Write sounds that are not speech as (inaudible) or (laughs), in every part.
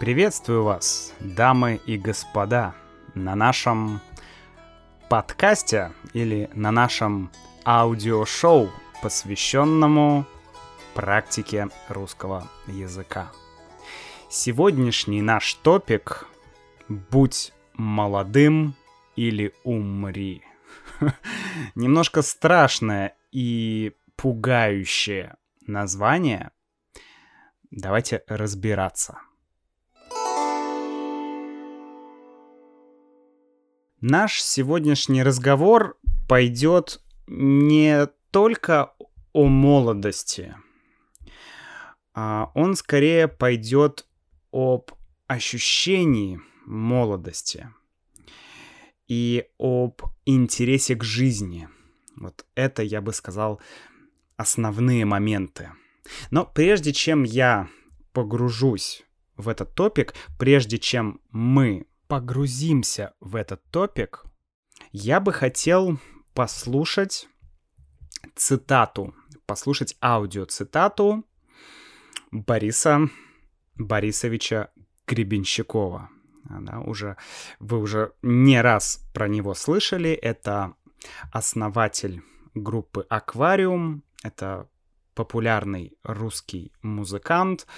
Приветствую вас, дамы и господа, на нашем подкасте или на нашем аудиошоу, посвященному практике русского языка. Сегодняшний наш топик «Будь молодым или умри». (laughs) Немножко страшное и пугающее название. Давайте разбираться. Наш сегодняшний разговор пойдет не только о молодости, а он скорее пойдет об ощущении молодости и об интересе к жизни. Вот это, я бы сказал, основные моменты. Но прежде чем я погружусь в этот топик, прежде чем мы погрузимся в этот топик, я бы хотел послушать цитату, послушать аудиоцитату Бориса Борисовича Гребенщикова. Она уже, вы уже не раз про него слышали. Это основатель группы «Аквариум». Это популярный русский музыкант,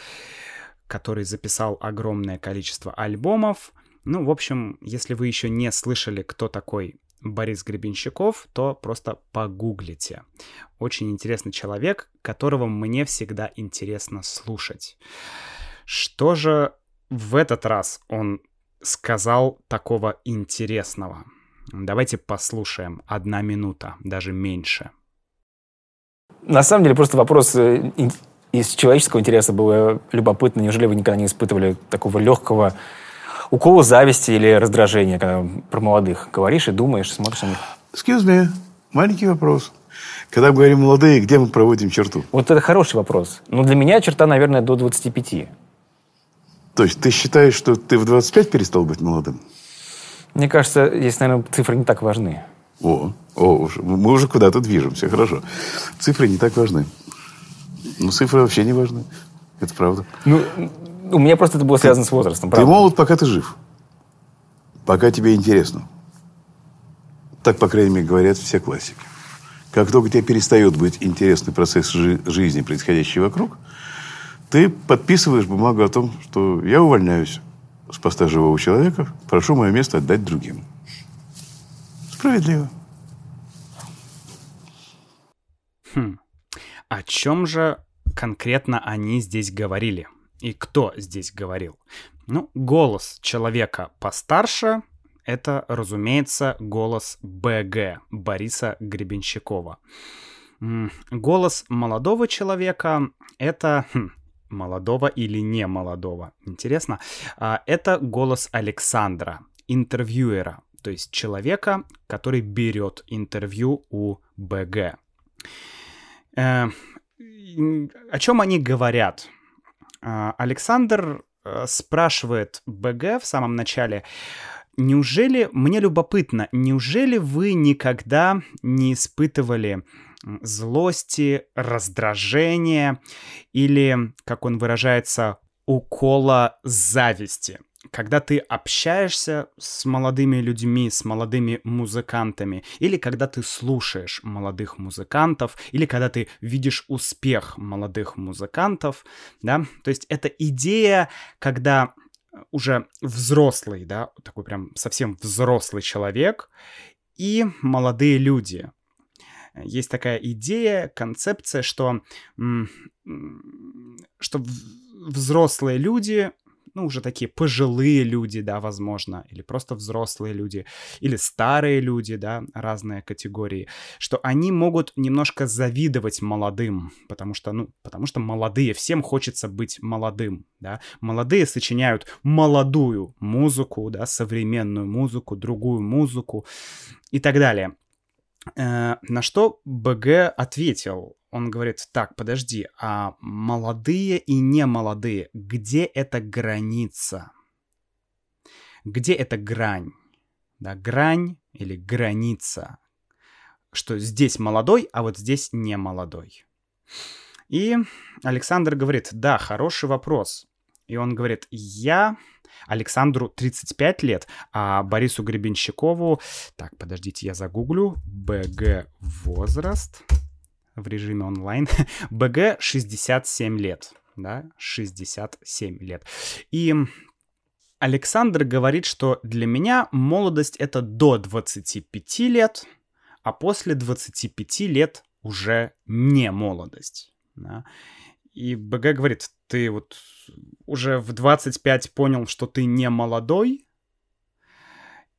который записал огромное количество альбомов. Ну, в общем, если вы еще не слышали, кто такой Борис Гребенщиков, то просто погуглите. Очень интересный человек, которого мне всегда интересно слушать. Что же в этот раз он сказал такого интересного? Давайте послушаем. Одна минута, даже меньше. На самом деле просто вопрос э, из человеческого интереса было любопытно. Неужели вы никогда не испытывали такого легкого укола зависти или раздражения, когда про молодых говоришь и думаешь, смотришь на них? Excuse me, маленький вопрос. Когда мы говорим молодые, где мы проводим черту? Вот это хороший вопрос. Но для меня черта, наверное, до 25. То есть ты считаешь, что ты в 25 перестал быть молодым? Мне кажется, здесь, наверное, цифры не так важны. О, о, уже, мы уже куда-то движемся, хорошо. Цифры не так важны. Ну, цифры вообще не важны. Это правда. Ну, у меня просто это было связано с возрастом, Ты молод, пока ты жив. Пока тебе интересно. Так, по крайней мере, говорят все классики. Как только тебе перестает быть интересный процесс жи- жизни, происходящий вокруг, ты подписываешь бумагу о том, что я увольняюсь с поста живого человека, прошу мое место отдать другим. Справедливо. Хм. О чем же конкретно они здесь говорили? И кто здесь говорил? Ну, голос человека постарше — это, разумеется, голос БГ Бориса Гребенщикова. Голос молодого человека — это... Хм, молодого или не молодого. Интересно. А, это голос Александра, интервьюера, то есть человека, который берет интервью у БГ. Э, о чем они говорят? А, Александр э, спрашивает БГ в самом начале, неужели, мне любопытно, неужели вы никогда не испытывали злости, раздражения или, как он выражается, укола зависти? Когда ты общаешься с молодыми людьми, с молодыми музыкантами, или когда ты слушаешь молодых музыкантов, или когда ты видишь успех молодых музыкантов, да, то есть это идея, когда уже взрослый, да, такой прям совсем взрослый человек и молодые люди. Есть такая идея, концепция, что, что взрослые люди ну, уже такие пожилые люди, да, возможно, или просто взрослые люди, или старые люди, да, разные категории, что они могут немножко завидовать молодым, потому что, ну, потому что молодые, всем хочется быть молодым, да, молодые сочиняют молодую музыку, да, современную музыку, другую музыку и так далее. Э, на что БГ ответил, он говорит, так, подожди, а молодые и немолодые, где эта граница? Где эта грань? Да, грань или граница, что здесь молодой, а вот здесь не молодой. И Александр говорит, да, хороший вопрос. И он говорит, я Александру 35 лет, а Борису Гребенщикову... Так, подождите, я загуглю. БГ возраст в режиме онлайн. (laughs) БГ 67 лет. Да, 67 лет. И Александр говорит, что для меня молодость это до 25 лет, а после 25 лет уже не молодость. Да? И БГ говорит, ты вот уже в 25 понял, что ты не молодой,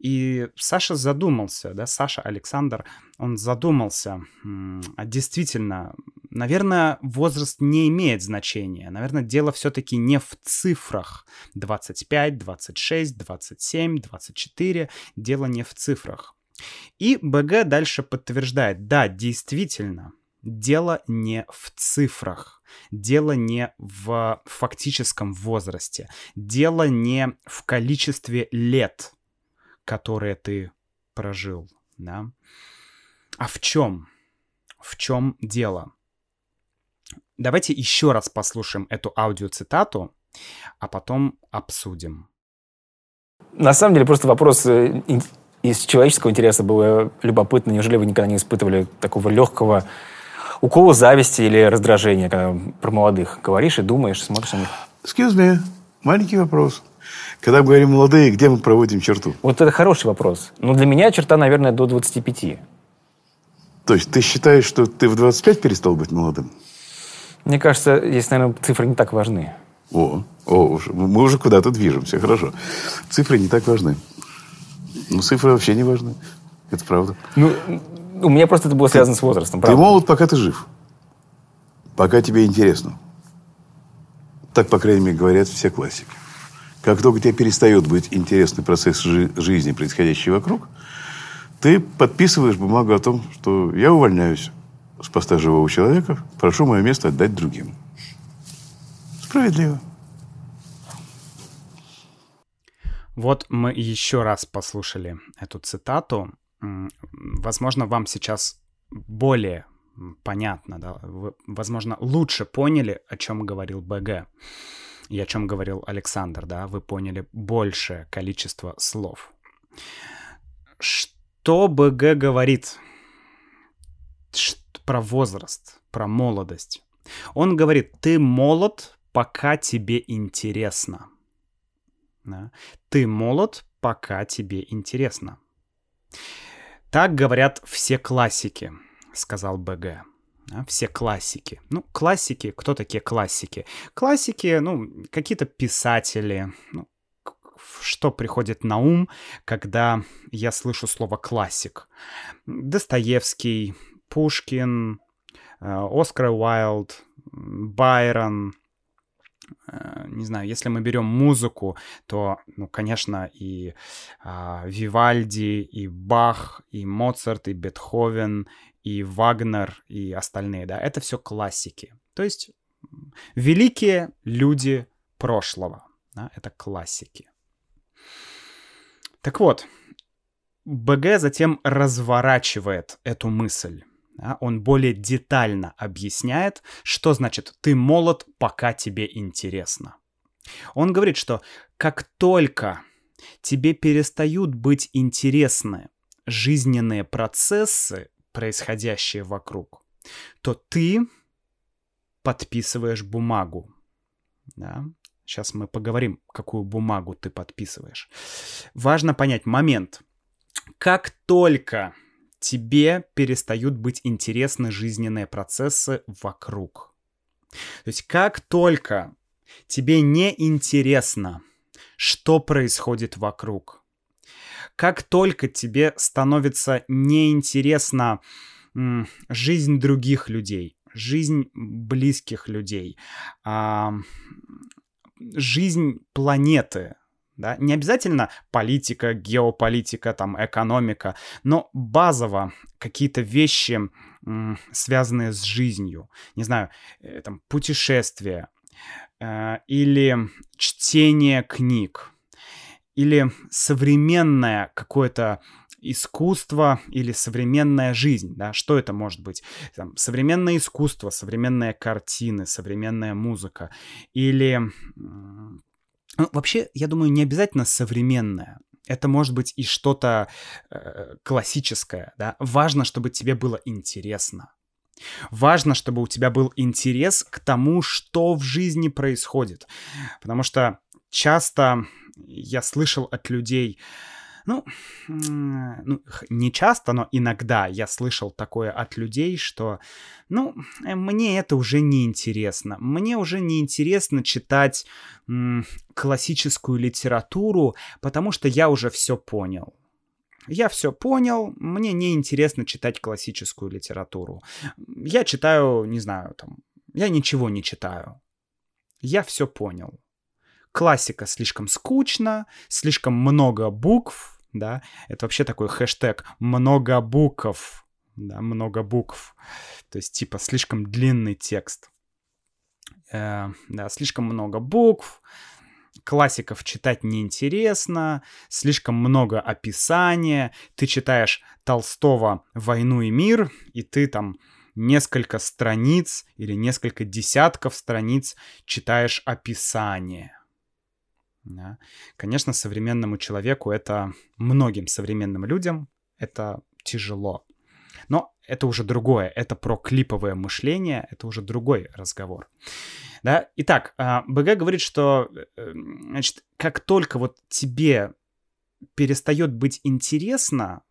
и Саша задумался, да, Саша Александр, он задумался, а действительно, наверное, возраст не имеет значения. Наверное, дело все-таки не в цифрах. 25, 26, 27, 24. Дело не в цифрах. И БГ дальше подтверждает, да, действительно, дело не в цифрах, дело не в фактическом возрасте, дело не в количестве лет, которые ты прожил, да. А в чем? В чем дело? Давайте еще раз послушаем эту аудиоцитату, а потом обсудим. На самом деле просто вопрос э, из человеческого интереса было любопытно. Неужели вы никогда не испытывали такого легкого укола зависти или раздражения, когда про молодых говоришь и думаешь, смотришь на них? Excuse me, маленький вопрос. Когда мы говорим молодые, где мы проводим черту? Вот это хороший вопрос. Но для меня черта, наверное, до 25. То есть ты считаешь, что ты в 25 перестал быть молодым? Мне кажется, здесь, наверное, цифры не так важны. О, о, мы уже куда-то движемся, хорошо. Цифры не так важны. Ну, цифры вообще не важны. Это правда. Ну, у меня просто это было связано ты, с возрастом. Правда. Ты молод, пока ты жив. Пока тебе интересно. Так, по крайней мере, говорят все классики. Как только тебе перестает быть интересный процесс жи- жизни, происходящий вокруг, ты подписываешь бумагу о том, что я увольняюсь с поста живого человека, прошу мое место отдать другим. Справедливо. Вот мы еще раз послушали эту цитату. Возможно, вам сейчас более понятно, да, вы, возможно, лучше поняли, о чем говорил БГ и о чем говорил Александр, да, вы поняли большее количество слов. Что БГ говорит про возраст, про молодость? Он говорит, ты молод, пока тебе интересно. Да? Ты молод, пока тебе интересно. Так говорят все классики, сказал БГ. Все классики. Ну, классики, кто такие классики? Классики, ну, какие-то писатели. Ну, что приходит на ум, когда я слышу слово классик? Достоевский, Пушкин, э, Оскар Уайлд, Байрон, Э, не знаю, если мы берем музыку, то, ну, конечно, и а, Вивальди, и Бах, и Моцарт, и Бетховен, и Вагнер, и остальные, да, это все классики. То есть великие люди прошлого, да, это классики. Так вот, БГ затем разворачивает эту мысль да, он более детально объясняет, что значит «ты молод, пока тебе интересно». Он говорит, что как только тебе перестают быть интересны жизненные процессы, происходящие вокруг, то ты подписываешь бумагу. Да? Сейчас мы поговорим, какую бумагу ты подписываешь. Важно понять момент. Как только тебе перестают быть интересны жизненные процессы вокруг. То есть как только тебе не интересно, что происходит вокруг, как только тебе становится неинтересна жизнь других людей, жизнь близких людей, а, жизнь планеты, да? Не обязательно политика, геополитика, там, экономика, но базово какие-то вещи, связанные с жизнью. Не знаю, э, там, путешествия э, или чтение книг или современное какое-то искусство или современная жизнь, да, что это может быть? Там, современное искусство, современные картины, современная музыка или... Ну, вообще, я думаю, не обязательно современное. Это может быть и что-то э, классическое, да. Важно, чтобы тебе было интересно. Важно, чтобы у тебя был интерес к тому, что в жизни происходит. Потому что часто я слышал от людей, ну, ну, не часто, но иногда я слышал такое от людей, что, ну, э, мне это уже не интересно. Мне уже не интересно читать классическую литературу, потому что я уже все понял. Я все понял, мне не интересно читать классическую литературу. Я читаю, не знаю, там, я ничего не читаю. Я все понял. Классика слишком скучно, слишком много букв, да, это вообще такой хэштег «много букв», да, много букв, то есть типа слишком длинный текст. Э, да, слишком много букв, классиков читать неинтересно, слишком много описания, ты читаешь Толстого «Войну и мир», и ты там несколько страниц или несколько десятков страниц читаешь описание. Да. Конечно, современному человеку это, многим современным людям это тяжело. Но это уже другое, это про клиповое мышление, это уже другой разговор. Да? Итак, а, БГ говорит, что э, значит, как только вот тебе перестает быть интересно,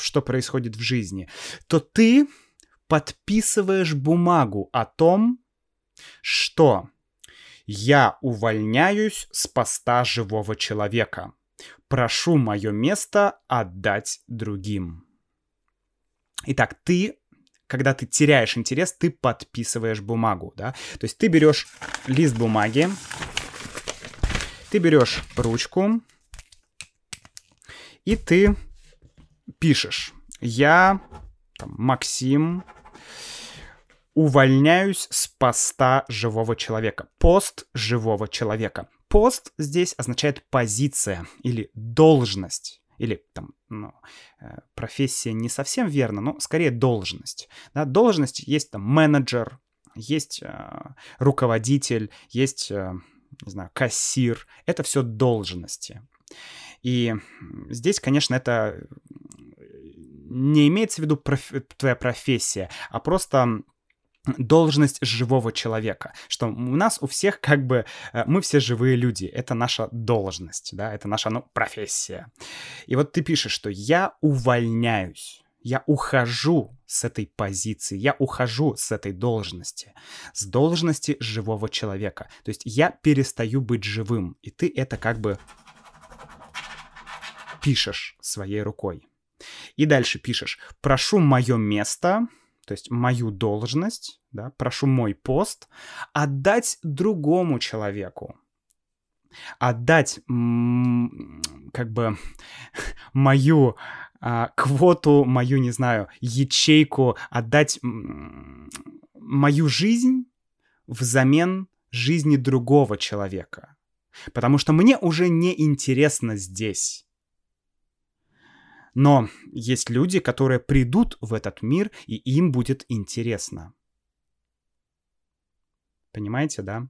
что происходит в жизни, то ты подписываешь бумагу о том, что я увольняюсь с поста живого человека. Прошу мое место отдать другим. Итак, ты, когда ты теряешь интерес, ты подписываешь бумагу, да? То есть ты берешь лист бумаги, ты берешь ручку, и ты пишешь. Я, там, Максим, увольняюсь с поста живого человека. Пост живого человека. Пост здесь означает позиция или должность. Или там, ну, э, профессия не совсем верно, но скорее должность. Да, должность есть там менеджер, есть э, руководитель, есть, э, не знаю, кассир. Это все должности. И здесь, конечно, это не имеется в виду проф... твоя профессия, а просто должность живого человека, что у нас у всех как бы, э, мы все живые люди, это наша должность, да, это наша, ну, профессия. И вот ты пишешь, что я увольняюсь, я ухожу с этой позиции, я ухожу с этой должности, с должности живого человека. То есть я перестаю быть живым, и ты это как бы пишешь своей рукой. И дальше пишешь, прошу мое место, то есть мою должность, да, прошу мой пост, отдать другому человеку. Отдать как бы (laughs) мою а, квоту, мою, не знаю, ячейку, отдать мою жизнь взамен жизни другого человека. Потому что мне уже не интересно здесь. Но есть люди, которые придут в этот мир, и им будет интересно. Понимаете, да?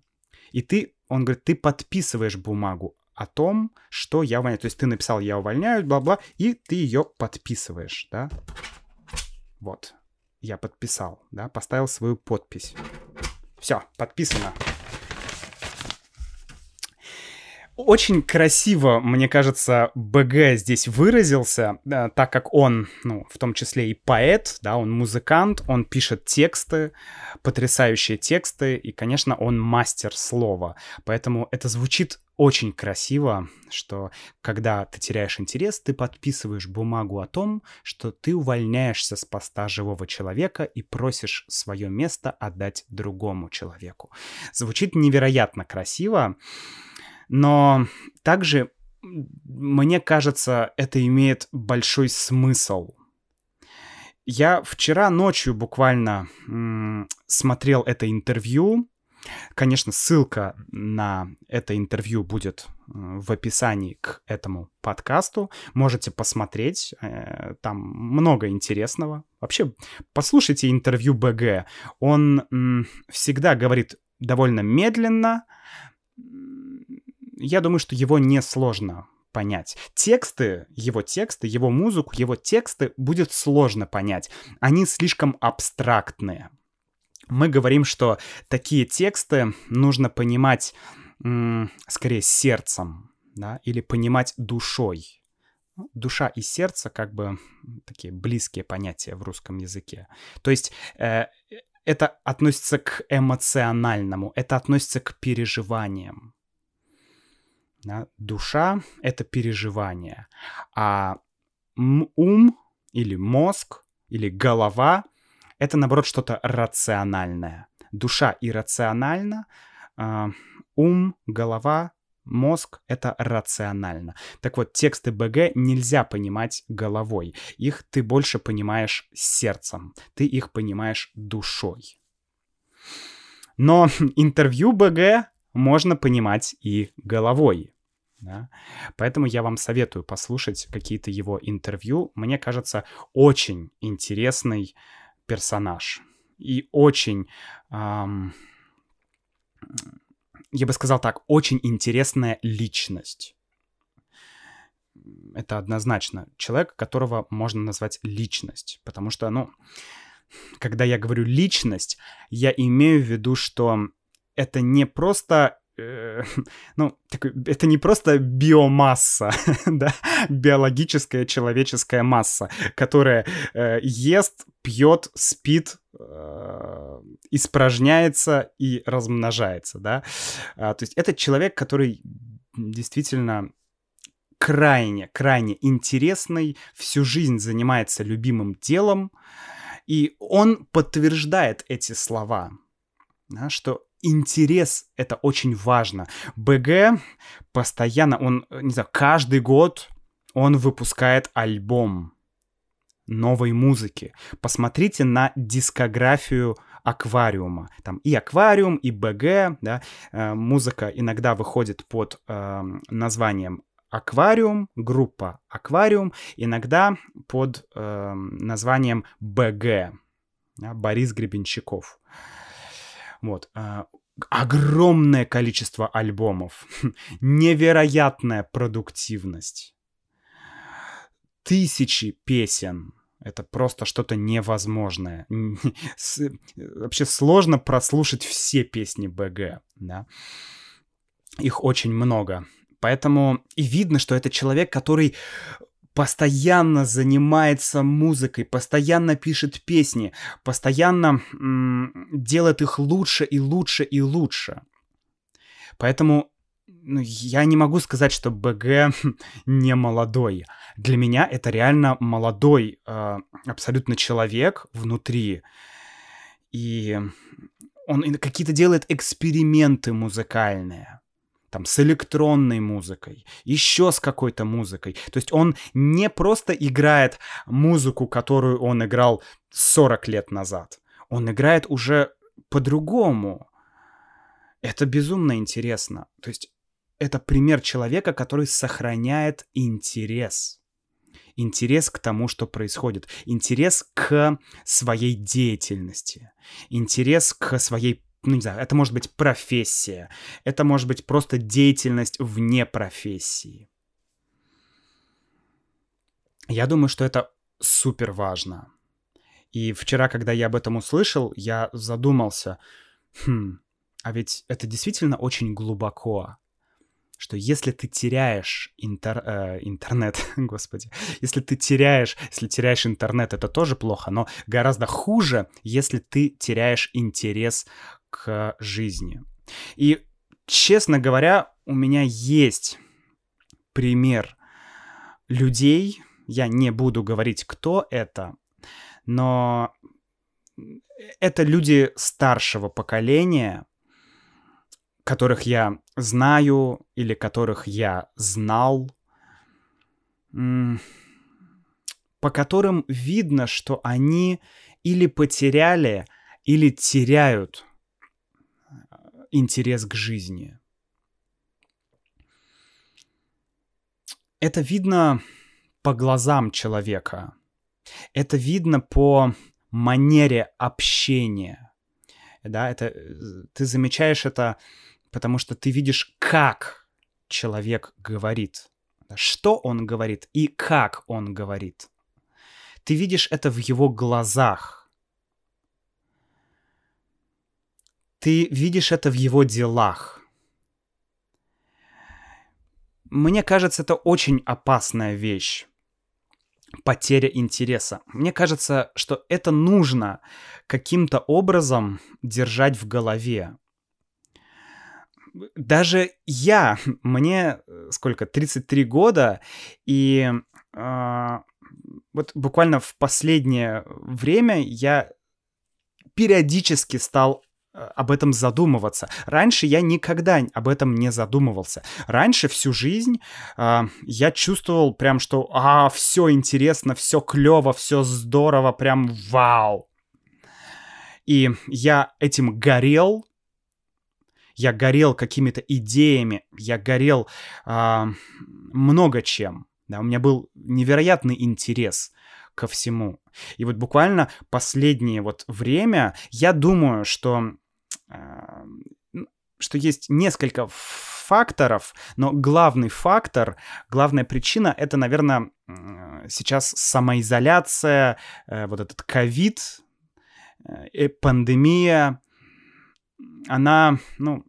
И ты, он говорит, ты подписываешь бумагу о том, что я увольняю. То есть ты написал «я увольняю», бла-бла, и ты ее подписываешь, да? Вот. Я подписал, да, поставил свою подпись. Все, подписано. Очень красиво, мне кажется, БГ здесь выразился, да, так как он, ну, в том числе и поэт, да, он музыкант, он пишет тексты, потрясающие тексты, и, конечно, он мастер слова. Поэтому это звучит очень красиво, что когда ты теряешь интерес, ты подписываешь бумагу о том, что ты увольняешься с поста живого человека и просишь свое место отдать другому человеку. Звучит невероятно красиво. Но также, мне кажется, это имеет большой смысл. Я вчера ночью буквально смотрел это интервью, Конечно, ссылка на это интервью будет э, в описании к этому подкасту. Можете посмотреть, э, там много интересного. Вообще, послушайте интервью БГ. Он всегда говорит довольно медленно. Я думаю, что его несложно понять. Тексты, его тексты, его музыку, его тексты будет сложно понять. Они слишком абстрактные мы говорим, что такие тексты нужно понимать скорее сердцем, да, или понимать душой. Душа и сердце как бы такие близкие понятия в русском языке. То есть э, это относится к эмоциональному, это относится к переживаниям. Да? Душа — это переживание, а ум или мозг или голова — это, наоборот, что-то рациональное. Душа иррациональна, э, ум, голова, мозг — это рационально. Так вот, тексты БГ нельзя понимать головой. Их ты больше понимаешь сердцем, ты их понимаешь душой. Но (laughs) интервью БГ можно понимать и головой. Да? Поэтому я вам советую послушать какие-то его интервью. Мне кажется, очень интересный персонаж. И очень, эм, я бы сказал так, очень интересная личность. Это однозначно человек, которого можно назвать личность. Потому что, ну, когда я говорю личность, я имею в виду, что это не просто Э, (laughs) ну, это не просто биомасса, (laughs) да, биологическая человеческая масса, которая э, ест, пьет, спит, э, испражняется и размножается, да. А, то есть это человек, который действительно крайне, крайне интересный, всю жизнь занимается любимым делом, и он подтверждает эти слова, да, что интерес — это очень важно. БГ постоянно, он, не знаю, каждый год он выпускает альбом новой музыки. Посмотрите на дискографию аквариума. Там и аквариум, и БГ, да, э, музыка иногда выходит под э, названием аквариум, группа аквариум, иногда под э, названием БГ, да, Борис Гребенщиков. Вот. А, огромное количество альбомов. (laughs) Невероятная продуктивность. Тысячи песен. Это просто что-то невозможное. (laughs) Вообще сложно прослушать все песни БГ, да. Их очень много. Поэтому и видно, что это человек, который постоянно занимается музыкой, постоянно пишет песни, постоянно м- делает их лучше и лучше и лучше. Поэтому ну, я не могу сказать, что БГ (laughs) не молодой. Для меня это реально молодой э, абсолютно человек внутри. И он какие-то делает эксперименты музыкальные там, с электронной музыкой, еще с какой-то музыкой. То есть он не просто играет музыку, которую он играл 40 лет назад. Он играет уже по-другому. Это безумно интересно. То есть это пример человека, который сохраняет интерес. Интерес к тому, что происходит. Интерес к своей деятельности. Интерес к своей ну не знаю, это может быть профессия, это может быть просто деятельность вне профессии. Я думаю, что это супер важно. И вчера, когда я об этом услышал, я задумался, хм, а ведь это действительно очень глубоко, что если ты теряешь интер, э, интернет, (laughs) господи, если ты теряешь, если теряешь интернет, это тоже плохо, но гораздо хуже, если ты теряешь интерес к жизни. И, честно говоря, у меня есть пример людей, я не буду говорить, кто это, но это люди старшего поколения, которых я знаю или которых я знал, по которым видно, что они или потеряли, или теряют интерес к жизни. Это видно по глазам человека. Это видно по манере общения. Да, это ты замечаешь это, потому что ты видишь, как человек говорит, что он говорит и как он говорит. Ты видишь это в его глазах. Ты видишь это в его делах. Мне кажется, это очень опасная вещь. Потеря интереса. Мне кажется, что это нужно каким-то образом держать в голове. Даже я, мне э, сколько, 33 года, и э, вот буквально в последнее время я периодически стал об этом задумываться. Раньше я никогда об этом не задумывался. Раньше всю жизнь э, я чувствовал прям, что а, все интересно, все клево, все здорово, прям вау. И я этим горел, я горел какими-то идеями, я горел э, много чем. Да, у меня был невероятный интерес ко всему. И вот буквально последнее вот время я думаю, что что есть несколько факторов, но главный фактор, главная причина это, наверное, сейчас самоизоляция, э, вот этот ковид, э, пандемия, она, ну,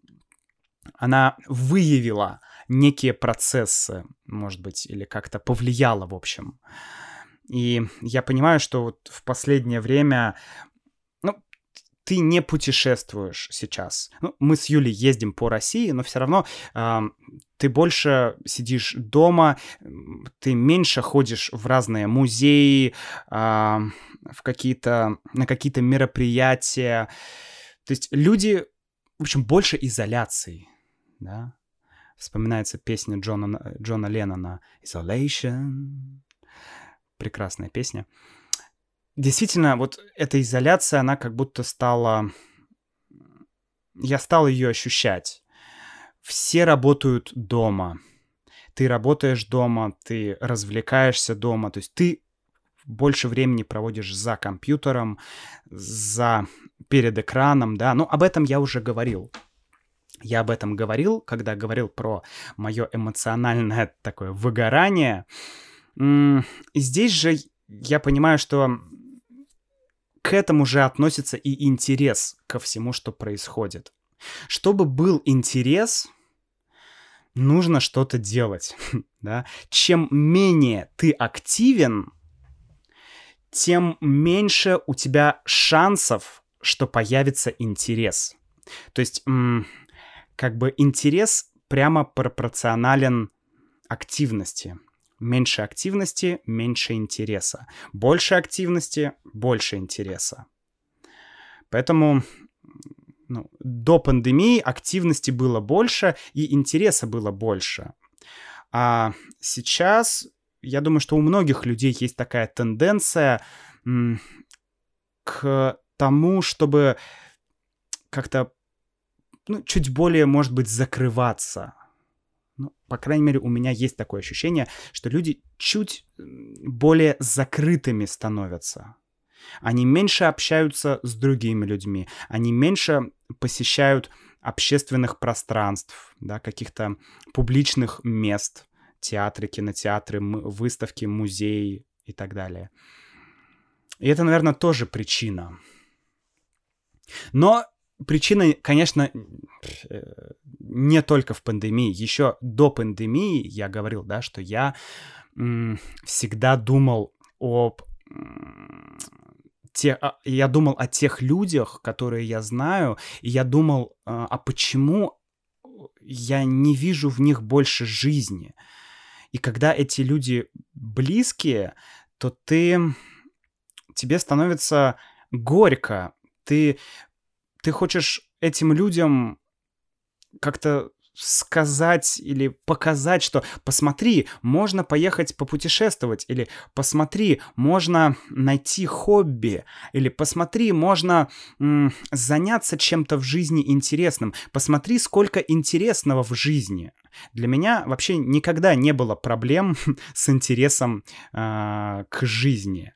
она выявила некие процессы, может быть, или как-то повлияла, в общем. И я понимаю, что вот в последнее время, ты не путешествуешь сейчас. Ну, мы с Юлей ездим по России, но все равно э, ты больше сидишь дома, ты меньше ходишь в разные музеи, э, в какие-то на какие-то мероприятия. То есть люди, в общем, больше изоляции, да вспоминается песня Джона, Джона Леннона «Isolation». Прекрасная песня. Действительно, вот эта изоляция, она как будто стала... Я стал ее ощущать. Все работают дома. Ты работаешь дома, ты развлекаешься дома. То есть ты больше времени проводишь за компьютером, за перед экраном, да. Ну, об этом я уже говорил. Я об этом говорил, когда говорил про мое эмоциональное такое выгорание. И здесь же я понимаю, что к этому же относится и интерес ко всему, что происходит. Чтобы был интерес, нужно что-то делать. (laughs) да? Чем менее ты активен, тем меньше у тебя шансов, что появится интерес. То есть как бы интерес прямо пропорционален активности. Меньше активности, меньше интереса. Больше активности, больше интереса. Поэтому ну, до пандемии активности было больше и интереса было больше. А сейчас, я думаю, что у многих людей есть такая тенденция к тому, чтобы как-то ну, чуть более, может быть, закрываться. По крайней мере, у меня есть такое ощущение, что люди чуть более закрытыми становятся. Они меньше общаются с другими людьми, они меньше посещают общественных пространств, да, каких-то публичных мест, театры, кинотеатры, выставки, музеи и так далее. И это, наверное, тоже причина. Но Причина, конечно, э, не только в пандемии. Еще до пандемии я говорил, да, что я всегда думал об те, а, я думал о тех людях, которые я знаю, и я думал, а, а почему я не вижу в них больше жизни. И когда эти люди близкие, то ты тебе становится горько. Ты ты хочешь этим людям как-то сказать или показать, что посмотри, можно поехать попутешествовать, или посмотри, можно найти хобби, или посмотри, можно м, заняться чем-то в жизни интересным, посмотри, сколько интересного в жизни. Для меня вообще никогда не было проблем (laughs) с интересом э, к жизни.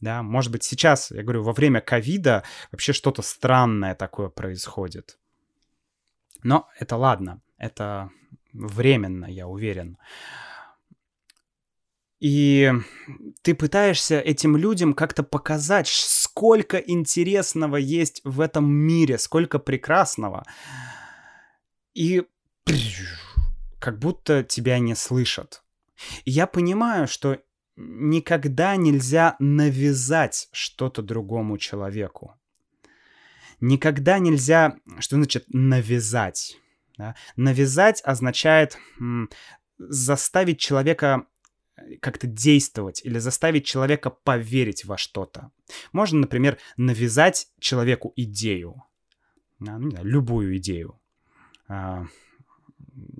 Да, может быть, сейчас, я говорю, во время ковида вообще что-то странное такое происходит. Но это ладно. Это временно, я уверен. И ты пытаешься этим людям как-то показать, сколько интересного есть в этом мире, сколько прекрасного. И как будто тебя не слышат. И я понимаю, что никогда нельзя навязать что-то другому человеку. Никогда нельзя, что значит навязать? Да? Навязать означает м, заставить человека э, как-то действовать или заставить человека поверить во что-то. Можно, например, навязать человеку идею, ну, не знаю, любую идею. А,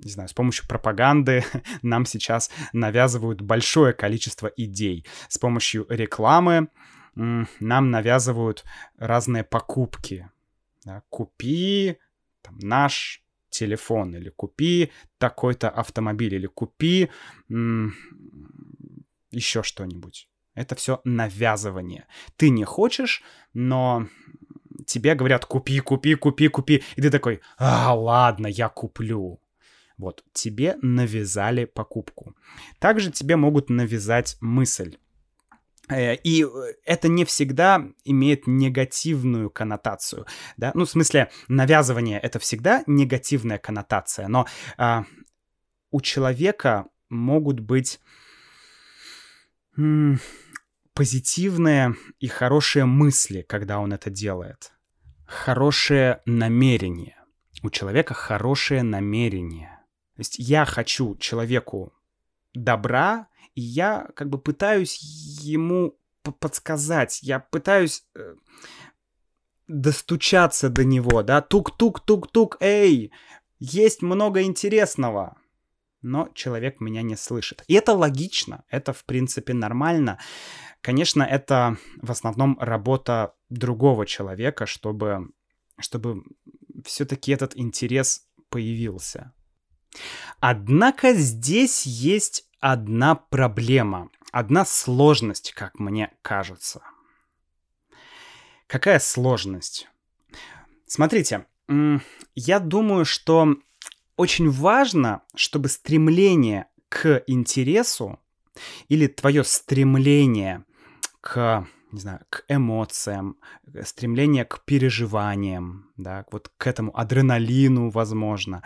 не знаю, с помощью пропаганды (laughs) нам сейчас навязывают большое количество идей. С помощью рекламы нам навязывают разные покупки. Да, купи там, наш телефон, или купи такой-то автомобиль, или купи еще что-нибудь. Это все навязывание. Ты не хочешь, но тебе говорят купи, купи, купи, купи. И ты такой, а, ладно, я куплю. Вот, тебе навязали покупку. Также тебе могут навязать мысль. Э, и э, это не всегда имеет негативную коннотацию, да, ну, в смысле, навязывание — это всегда негативная коннотация, но а, у человека могут быть м- позитивные и хорошие мысли, когда он это делает, хорошее намерение. У человека хорошее намерение. То есть я хочу человеку добра, и я как бы пытаюсь ему подсказать, я пытаюсь э, достучаться до него, да, тук-тук-тук-тук, эй, есть много интересного. Но человек меня не слышит. И это логично, это в принципе нормально. Конечно, это в основном работа другого человека, чтобы, чтобы все-таки этот интерес появился. Однако здесь есть одна проблема, одна сложность, как мне кажется. Какая сложность? Смотрите, я думаю, что очень важно, чтобы стремление к интересу или твое стремление к не знаю, к эмоциям, стремление к переживаниям, да, вот к этому адреналину, возможно,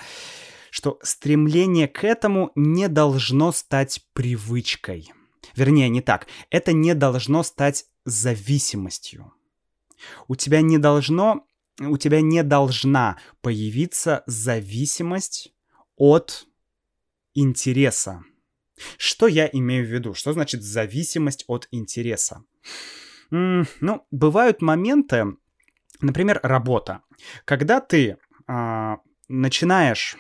что стремление к этому не должно стать привычкой. Вернее, не так. Это не должно стать зависимостью. У тебя не должно, у тебя не должна появиться зависимость от интереса. Что я имею в виду? Что значит зависимость от интереса? М-м, ну, бывают моменты, например, работа, когда ты а, начинаешь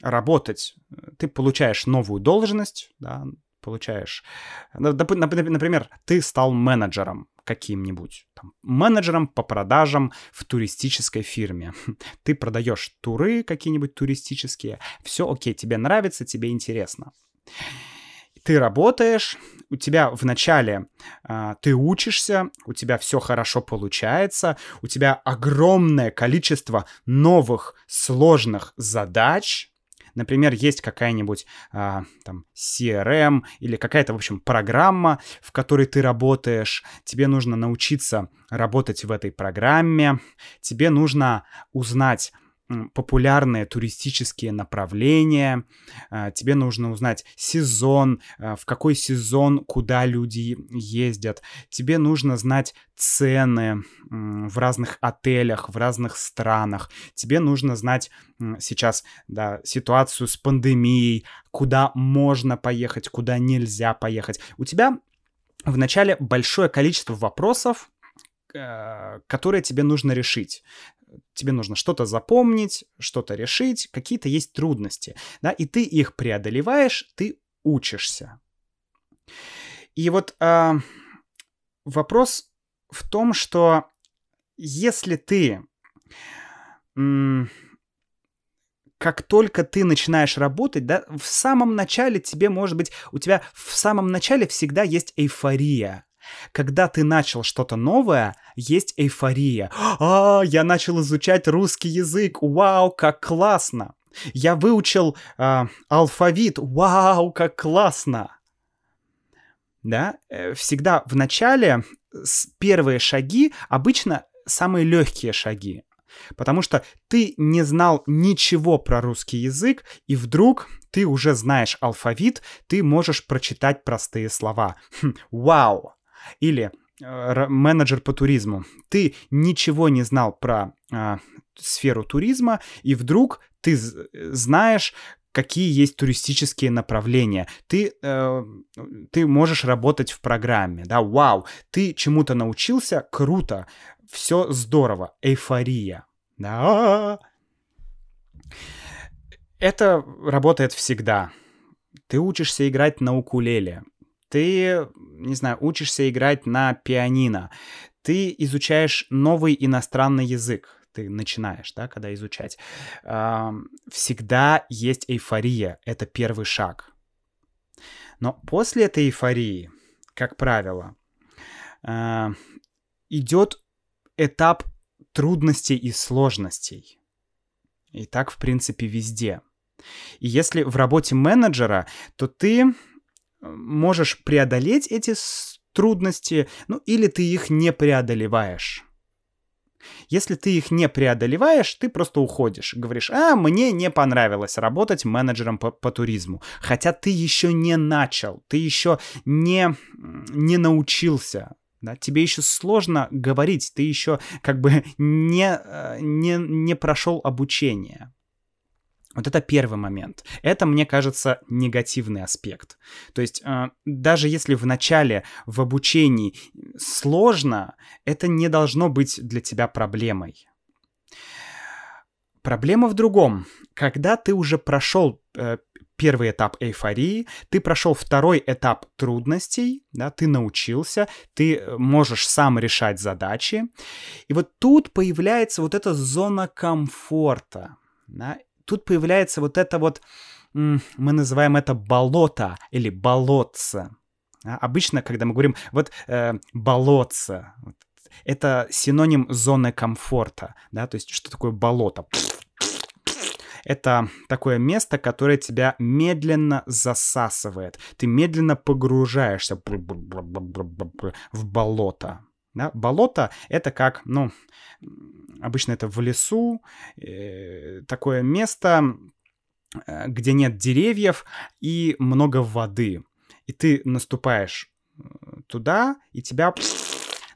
работать, ты получаешь новую должность, да, получаешь, например, ты стал менеджером каким-нибудь, там, менеджером по продажам в туристической фирме. (laughs) Ты продаешь туры какие-нибудь туристические, все окей, тебе нравится, тебе интересно. Ты работаешь, у тебя вначале э, ты учишься, у тебя все хорошо получается, у тебя огромное количество новых сложных задач, Например, есть какая-нибудь а, там CRM или какая-то, в общем, программа, в которой ты работаешь. Тебе нужно научиться работать в этой программе. Тебе нужно узнать популярные туристические направления, а, тебе нужно узнать сезон, а, в какой сезон, куда люди ездят, тебе нужно знать цены в разных отелях, в разных странах, тебе нужно знать сейчас да, ситуацию с пандемией, куда можно поехать, куда нельзя поехать. У тебя вначале большое количество вопросов, э, которые тебе нужно решить тебе нужно что-то запомнить, что-то решить, какие-то есть трудности, да, и ты их преодолеваешь, ты учишься. И вот э, вопрос в том, что если ты как только ты начинаешь работать, да, в самом начале тебе, может быть, у тебя в самом начале всегда есть эйфория. Когда ты начал что-то новое, есть эйфория. А, я начал изучать русский язык. Вау, как классно. Я выучил э, алфавит. Вау, как классно. Да, э, всегда в начале первые шаги обычно самые легкие шаги. Потому что ты не знал ничего про русский язык, и вдруг ты уже знаешь алфавит, ты можешь прочитать простые слова. Хм, вау! Или э, менеджер по туризму. Ты ничего не знал про э, сферу туризма, и вдруг ты знаешь, какие есть туристические направления. Ты, э, ты можешь работать в программе, да, вау, ты чему-то научился, круто, все здорово, эйфория. Да. Это работает всегда. Ты учишься играть на укулеле. Ты, не знаю, учишься играть на пианино. Ты изучаешь новый иностранный язык ты начинаешь, да, когда изучать, всегда есть эйфория, это первый шаг. Но после этой эйфории, как правило, а, идет этап трудностей и сложностей. И так, в принципе, везде. И если в работе менеджера, то ты можешь преодолеть эти трудности, ну или ты их не преодолеваешь. Если ты их не преодолеваешь, ты просто уходишь. Говоришь, а, мне не понравилось работать менеджером по, по туризму. Хотя ты еще не начал, ты еще не, не научился. Да, тебе еще сложно говорить, ты еще как бы (laughs) не, э, не, не прошел обучение. Вот это первый момент. Это, мне кажется, негативный аспект. То есть э, даже если в начале в обучении сложно, это не должно быть для тебя проблемой. Проблема в другом. Когда ты уже прошел э, первый этап эйфории, ты прошел второй этап трудностей, да, ты научился, ты э, можешь сам решать задачи. И вот тут появляется вот эта зона комфорта. Да, тут появляется вот это вот, мы называем это болото или болотце. А, обычно, когда мы говорим вот э, болотце, это синоним зоны комфорта, да, то есть что такое болото? Это такое место, которое тебя медленно засасывает. Ты медленно погружаешься в болото. Да? Болото — это как, ну, обычно это в лесу, э, такое место, э, где нет деревьев и много воды. И ты наступаешь э, туда, и тебя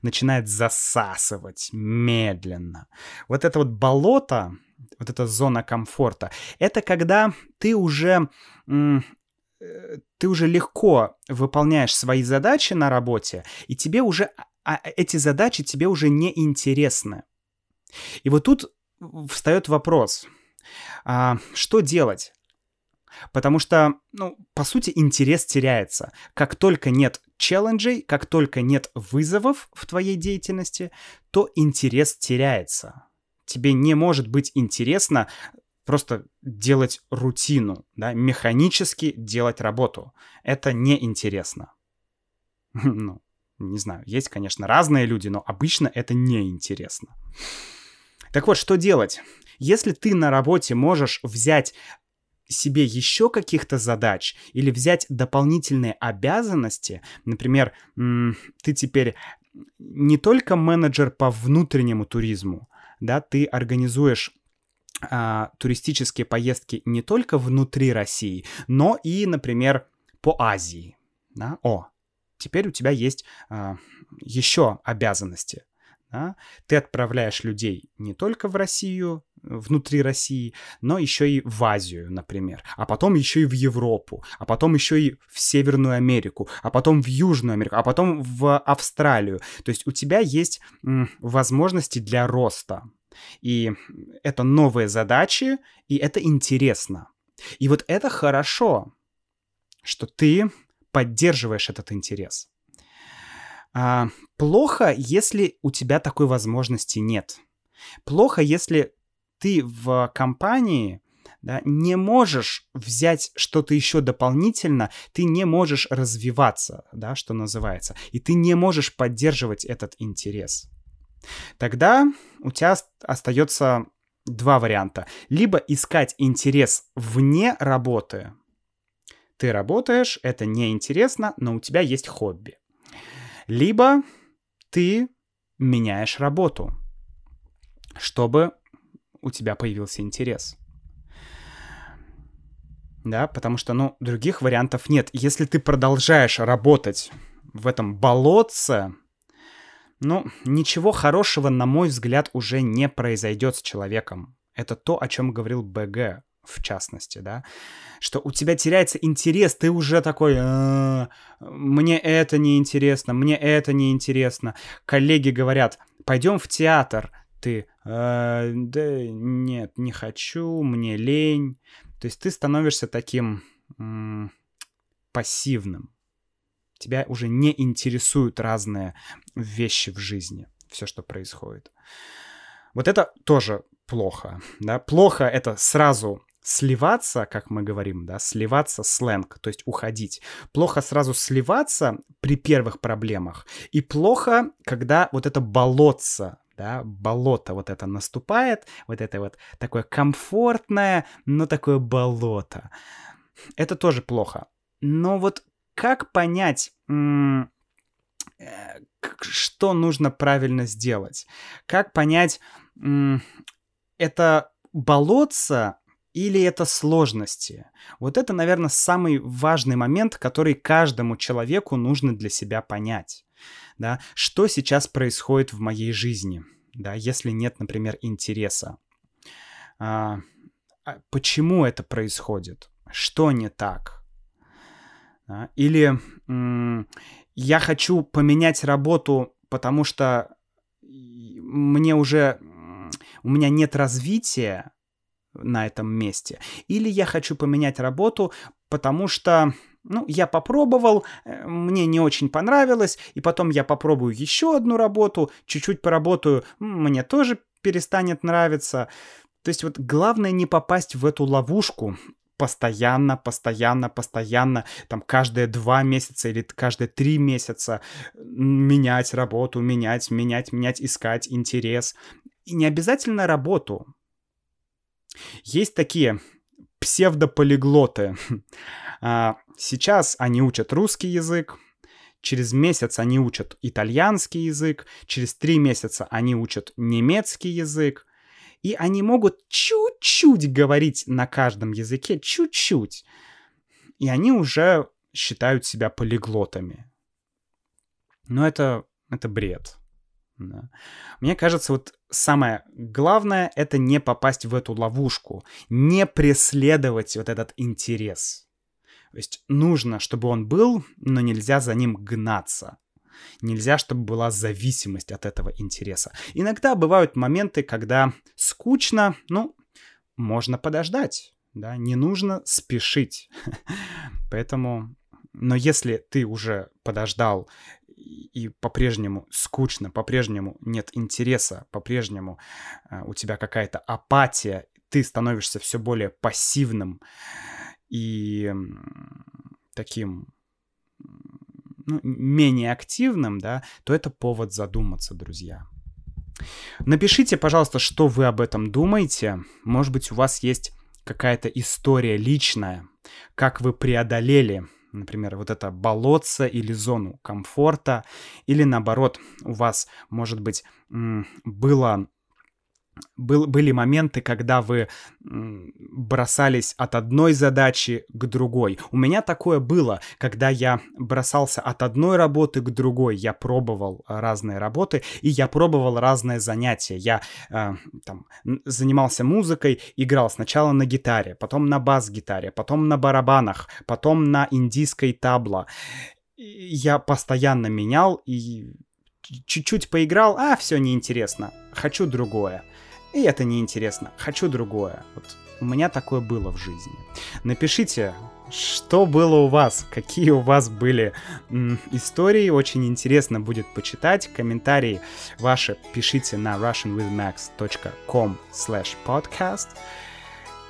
начинает засасывать медленно. Вот это вот болото, вот эта зона комфорта, это когда ты уже э, ты уже легко выполняешь свои задачи на работе, и тебе уже а эти задачи тебе уже не интересны. И вот тут встает вопрос, а, что делать? Потому что, ну, по сути, интерес теряется. Как только нет челленджей, как только нет вызовов в твоей деятельности, то интерес теряется. Тебе не может быть интересно просто делать рутину, да, механически делать работу. Это неинтересно. (laughs) Ну, не знаю, есть, конечно, разные люди, но обычно это неинтересно. Так вот, что делать? Если ты на работе можешь взять себе еще каких-то задач или взять дополнительные обязанности, например, ты теперь не только менеджер по внутреннему туризму, да, ты организуешь а, туристические поездки не только внутри России, но и, например, по Азии. Да? О, теперь у тебя есть а, еще обязанности. Да? Ты отправляешь людей не только в Россию, внутри России, но еще и в Азию, например, а потом еще и в Европу, а потом еще и в Северную Америку, а потом в Южную Америку, а потом в Австралию. То есть у тебя есть м, возможности для роста. И это новые задачи, и это интересно. И вот это хорошо, что ты поддерживаешь этот интерес. А, плохо, если у тебя такой возможности нет. Плохо, если ты в компании да, не можешь взять что-то еще дополнительно, ты не можешь развиваться, да, что называется, и ты не можешь поддерживать этот интерес. Тогда у тебя остается два варианта. Либо искать интерес вне работы. Ты работаешь, это неинтересно, но у тебя есть хобби. Либо ты меняешь работу, чтобы у тебя появился интерес. Да, потому что, ну, других вариантов нет. Если ты продолжаешь работать в этом болотце, ну, ничего хорошего, на мой взгляд, уже не произойдет с человеком. Это то, о чем говорил БГ, в частности, да, что у тебя теряется интерес, ты уже такой, «А, мне это не интересно, мне это не интересно. Коллеги говорят, пойдем в театр, ты, «А, да нет, не хочу, мне лень. То есть ты становишься таким пассивным. Тебя уже не интересуют разные вещи в жизни, все, что происходит. Вот это тоже плохо, да. Плохо это сразу сливаться, как мы говорим, да, сливаться сленг, то есть уходить. Плохо сразу сливаться при первых проблемах. И плохо, когда вот это болотце да, болото вот это наступает, вот это вот такое комфортное, но такое болото. Это тоже плохо. Но вот как понять, э, что нужно правильно сделать? Как понять, это болотце или это сложности? Вот это, наверное, самый важный момент, который каждому человеку нужно для себя понять да, что сейчас происходит в моей жизни, да, если нет, например, интереса. А, а почему это происходит? Что не так? Да? Или м- я хочу поменять работу, потому что мне уже у меня нет развития на этом месте. Или я хочу поменять работу, потому что ну, я попробовал, э, мне не очень понравилось, и потом я попробую еще одну работу, чуть-чуть поработаю, мне тоже перестанет нравиться. То есть вот главное не попасть в эту ловушку, постоянно, постоянно, постоянно, там каждые два месяца или каждые три месяца менять работу, менять, менять, менять, искать интерес. И не обязательно работу. Есть такие псевдополиглоты. (laughs) А, сейчас они учат русский язык, через месяц они учат итальянский язык, через три месяца они учат немецкий язык, и они могут чуть-чуть говорить на каждом языке, чуть-чуть. И они уже считают себя полиглотами. Но это, это бред. Да. Мне кажется, вот самое главное — это не попасть в эту ловушку, не преследовать вот этот интерес. То есть нужно, чтобы он был, но нельзя за ним гнаться. Нельзя, чтобы была зависимость от этого интереса. Иногда бывают моменты, когда скучно, ну, можно подождать, да, не нужно спешить. (laughs) Поэтому, но если ты уже подождал и по-прежнему скучно, по-прежнему нет интереса, по-прежнему э, у тебя какая-то апатия, ты становишься все более пассивным и таким ну, менее активным, да, то это повод задуматься, друзья. Напишите, пожалуйста, что вы об этом думаете. Может быть, у вас есть какая-то история личная, как вы преодолели например, вот это болотце или зону комфорта, или наоборот, у вас, может быть, было был, были моменты, когда вы бросались от одной задачи к другой. У меня такое было, когда я бросался от одной работы к другой. Я пробовал разные работы, и я пробовал разные занятия. Я э, там, занимался музыкой, играл сначала на гитаре, потом на бас-гитаре, потом на барабанах, потом на индийской табло. Я постоянно менял и чуть-чуть поиграл, а все неинтересно, хочу другое. И это неинтересно, хочу другое. Вот у меня такое было в жизни. Напишите, что было у вас, какие у вас были м, истории, очень интересно будет почитать. Комментарии ваши пишите на russianwithmax.com slash podcast.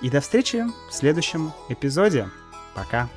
И до встречи в следующем эпизоде. Пока.